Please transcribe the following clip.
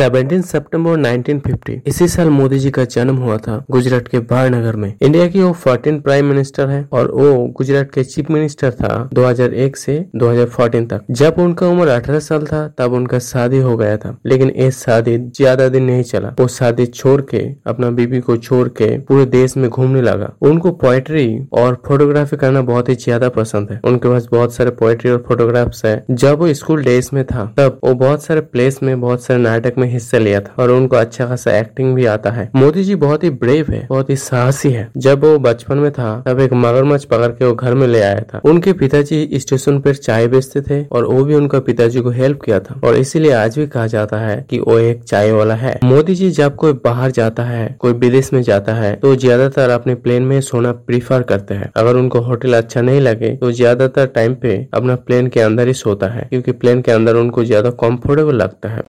17 सितंबर 1950 इसी साल मोदी जी का जन्म हुआ था गुजरात के बारनगर में। इंडिया की वो फोर्टीन प्राइम मिनिस्टर है और वो गुजरात के चीफ मिनिस्टर था 2001 से 2014 तक। जब उनका उम्र 18 साल था, तब उनका शादी हो गया था, लेकिन ये शादी ज़्यादा दिन नहीं चला। वो शादी छोड़ के, अपना बीबी को छोड़ के पूरे देश में घूमने लगा। उनको पोएट्री और फोटोग्राफी करना बहुत ही ज़्यादा पसंद है। उनके पास बहुत सारे पोएट्री और फोटोग्राफ्स है। जब वो स्कूल डेज़ में था, तब वो बहुत सारे प्लेस में, बहुत सारे नाटक में हिस्सा लिया था और उनको अच्छा खासा एक्टिंग भी आता है। मोदी जी बहुत ही ब्रेव है, बहुत ही साहसी है। जब वो बचपन में था, तब एक मगरमच्छ पकड़ के वो घर में ले आया था। उनके पिताजी स्टेशन पर चाय बेचते थे और वो भी उनका पिताजी को हेल्प किया था। और इसीलिए आज भी कहा जाता है की वो एक चाय वाला है। मोदी जी जब कोई बाहर जाता है, कोई विदेश में जाता है तो ज़्यादातर अपने प्लेन में सोना प्रीफर करते हैं। अगर उनको होटल अच्छा नहीं लगे तो ज़्यादातर टाइम पे अपना प्लेन के अंदर ही सोता है, क्योंकि प्लेन के अंदर उनको ज़्यादा कंफर्टेबल लगता है।